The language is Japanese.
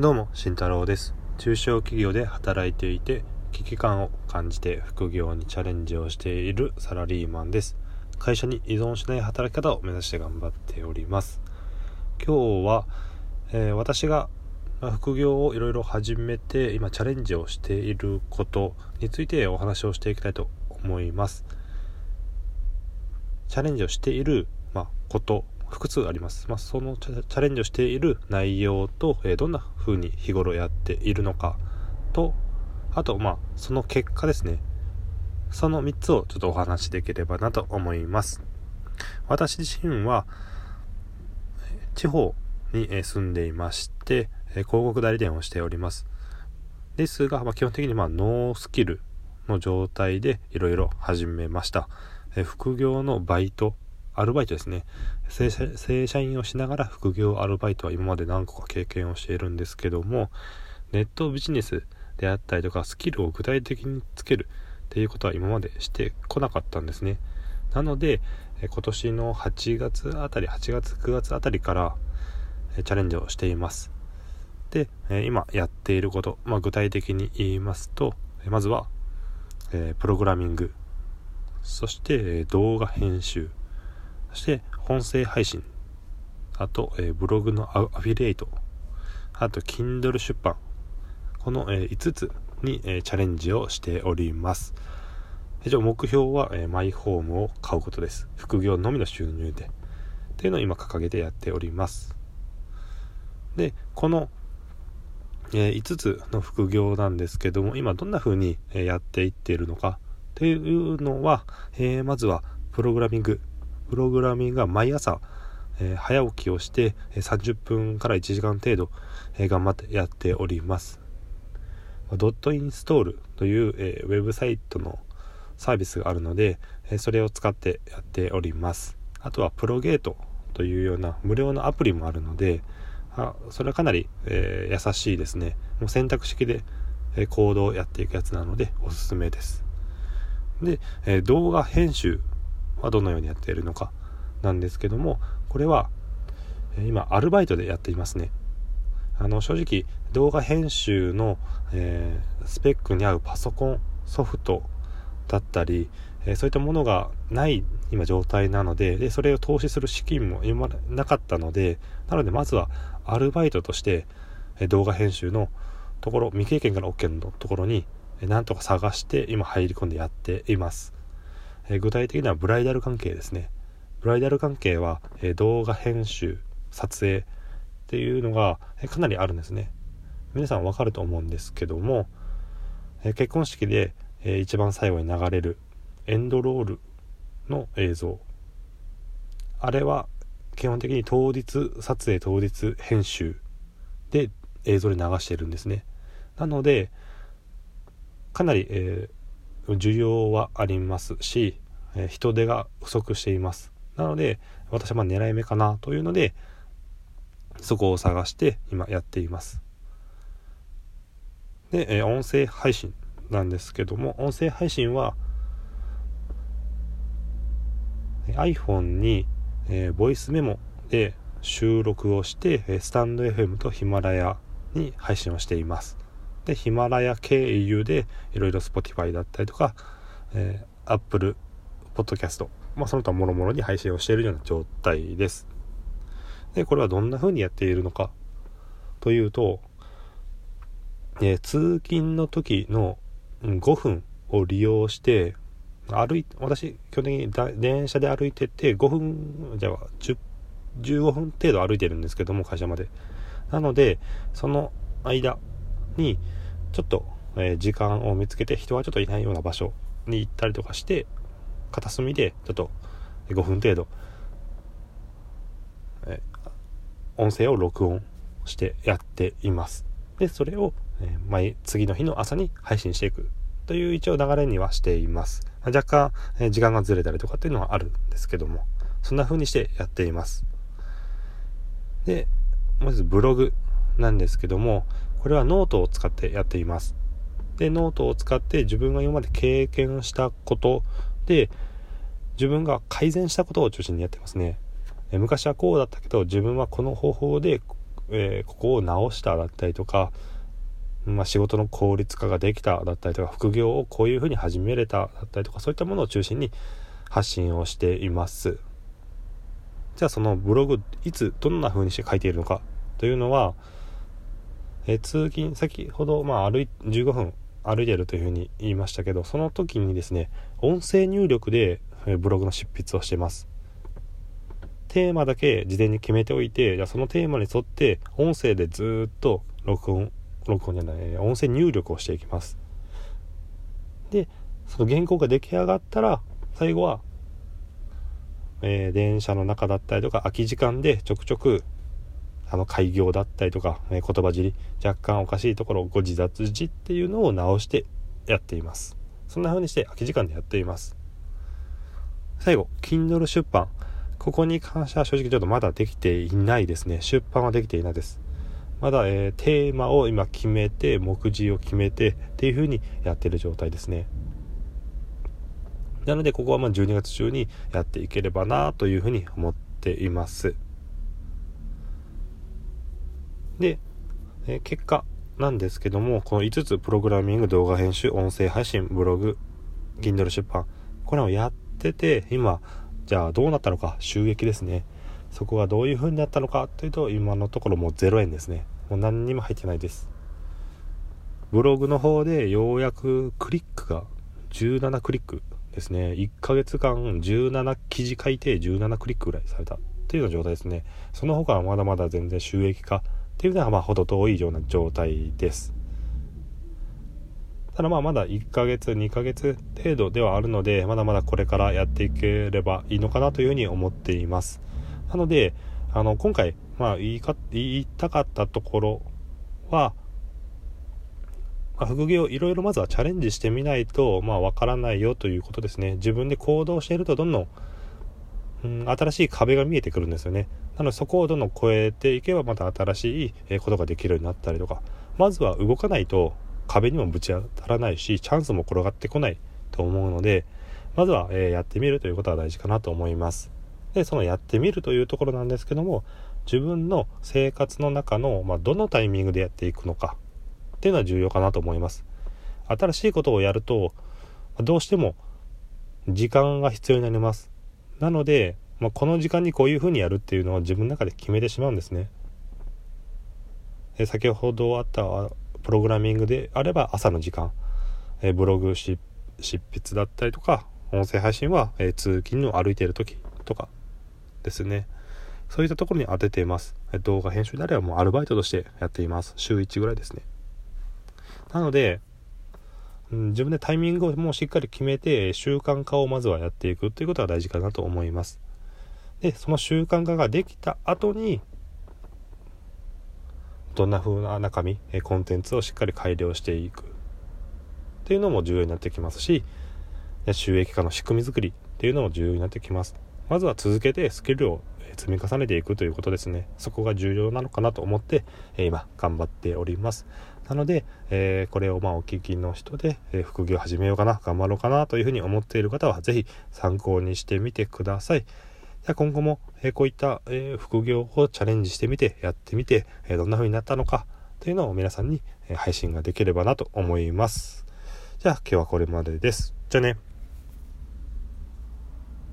どうも、慎太郎です。中小企業で働いていて、危機感を感じて副業にチャレンジをしているサラリーマンです。会社に依存しない働き方を目指して頑張っております。今日は、えー、私が副業をいろいろ始めて今チャレンジをしていることについてお話をしていきたいと思います。チャレンジをしている、まあ、こと複数あります。まあ、そのチャレンジをしている内容と、えー、どんな風に日頃やっているのかと、あと、まあ、その結果ですね。その3つをちょっとお話しできればなと思います。私自身は、地方に住んでいまして、広告代理店をしております。ですが、まあ、基本的にまあノースキルの状態でいろいろ始めました。副業のバイトアルバイトですね。正社員をしながら副業アルバイトは今まで何個か経験をしているんですけどもネットビジネスであったりとかスキルを具体的につけるっていうことは今までしてこなかったんですね。なので今年の8月あたり8月9月あたりからチャレンジをしています。で今やっていること、まあ、具体的に言いますとまずはプログラミング。そして動画編集。そして音声配信。あと、えー、ブログのアフィリエイト。あと Kindle 出版。この、えー、5つに、えー、チャレンジをしております。以上目標は、えマイホームを買うことです。副業のみの収入で。っていうのを今掲げてやっております。でこの、え5つの副業なんですけども今どんな風に、えやっていっているのか。というのは、えまずはプログラミング。プログラミングは毎朝、えー、早起きをして30分から1時間程度、えー、頑張ってやっております。ドットインストールという、えー、ウェブサイトのサービスがあるので、えそれを使ってやっております。あとはプロゲートというような無料のアプリもあるので、あそれはかなり、え優しいですね。もう選択式で、えコードをやっていくやつなのでおすすめです。で、え動画編集はどのようにやっているのかなんですけどもこれは今アルバイトでやっていますね。あの正直動画編集の、えー、スペックに合うパソコンソフトだったり、えー、そういったものがない今状態なのででそれを投資する資金も今なかったのでなのでまずはアルバイトとして、えー、動画編集のところ未経験から OK のところに、えなんとか探して今入り込んでやっています。え具体的にはブライダル関係ですね。ブライダル関係は、え動画編集撮影っていうのが、えかなりあるんですね。皆さんわかると思うんですけども、え結婚式で、え一番最後に流れるエンドロールの映像。あれは基本的に当日撮影当日編集で映像で流してるんですね。なのでかなり、えー需要はありますし、え人手が不足しています。なので私はま狙い目かなというのでそこを探して今やっています。で、え音声配信なんですけども音声配信は iPhone に、えー、ボイスメモで収録をして、えスタンド FM とヒマラヤに配信をしています。でヒマラヤ経由でいろいろ Spotify だったりとか、えー、Apple Podcast、まあ、その他もろもろに配信をしているような状態です。でこれはどんな風にやっているのか。というと、えー、通勤の時の5分を利用して歩い私基本的に電車で歩いてて5分じゃあ15分程度歩いてるんですけども会社まで。なのでその間にちょっと、えー、時間を見つけて人がちょっといないような場所に行ったりとかして片隅でちょっと5分程度、え、音声を録音してやっています。でそれを、え、毎次の日の朝に配信していくという一応流れにはしています。若干、え、時間がずれたりとかっていうのはあるんですけどもそんな風にしてやっています。でまずブログなんですけどもこれはノートを使ってやっています。で、ノートを使って自分が今まで経験したことで、自分が改善したことを中心にやってますね。昔はこうだったけど、自分はこの方法でえー、ここを直しただったりとか、まあ、仕事の効率化ができただったりとか副業をこういうふうに始めれただったりとかそういったものを中心に発信をしていますじゃあそのブログいつどんな風にして書いているのかというのは、えー、通勤先ほど、まあ、歩い15分歩いてるというふうに言いましたけどその時にですね音声入力でブログの執筆をしています。テーマだけ事前に決めておいてじゃそのテーマに沿って音声でずっと録音録音じゃない音声入力をしていきます。でその原稿が出来上がったら最後は、えー、電車の中だったりとか空き時間でちょくちょくあの開業だったりとか、え、言葉尻若干おかしいところご自雑字っていうのを直してやっていますそんな風にして空き時間でやっています最後 Kindle 出版ここに関しては正直ちょっとまだできていないですね。出版はできていないです。まだ、えー、テーマを今決めて、目次を決めてっていう風にやってる状態ですね。なので、ここはま12月中にやっていければなというふうに思っています。で、えー、結果なんですけども、この5つ、プログラミング、動画編集、音声配信、ブログ、Kindle 出版、これをやってて、今、じゃあどうなったのか？収益ですね。そこがどういう風になったのか？というと今のところもう0円ですね。もう何にも入ってないです。ブログの方でようやくクリックが17クリックですね。1ヶ月間17記事書いて17クリックぐらいされた。っていうような状態ですね。その他はまだまだ全然収益化っていうのはまあ程遠いような状態です。ただまあまだ1ヶ月2ヶ月程度ではあるのでまだまだこれからやっていければいいのかなというふうに思っています。なのであの今回、まあ、言いか言いたかったところは、まあ、副業いろいろまずはチャレンジしてみないとまあわからないよということですね。自分で行動しているとどんどんうん、新しい壁が見えてくるんですよね。なのでそこをどんどん超えていけばまた新しいことができるようになったりとか、まずは動かないと壁にもぶち当たらないしチャンスも転がってこないと思うのでまずは、え、やってみるということは大事かなと思います。でそのやってみるというところなんですけども自分の生活の中の、まあ、どのタイミングでやっていくのかっていうのは重要かなと思います。新しいことをやるとどうしても時間が必要になります。なので、まあ、この時間にこういうふうにやるっていうのは自分の中で決めてしまうんですね。え先ほどあったプログラミングであれば朝の時間、えブログ執筆だったりとか音声配信は、え通勤の歩いている時とかですね。そういったところに当てています。動画編集であればもうアルバイトとしてやっています。週1ぐらいですね。なので、うん、自分でタイミングをもうしっかり決めて習慣化をまずはやっていくということが大事かなと思います。でその習慣化ができた後にどんな風な中身コンテンツをしっかり改良していく。っていうのも重要になってきますし収益化の仕組み作りっていうのも重要になってきます。まずは続けてスキルを積み重ねていくということですね。そこが重要なのかなと思って今頑張っております。なので、えー、これをまあお聞きの人で、えー、副業始めようかな頑張ろうかなというふうに思っている方は是非参考にしてみてください。今後も、えこういった、え副業をチャレンジしてみて、やってみて、えどんな風になったのかというのを皆さんに、配信ができればなと思います。じゃあ今日はこれまでです。じゃあね。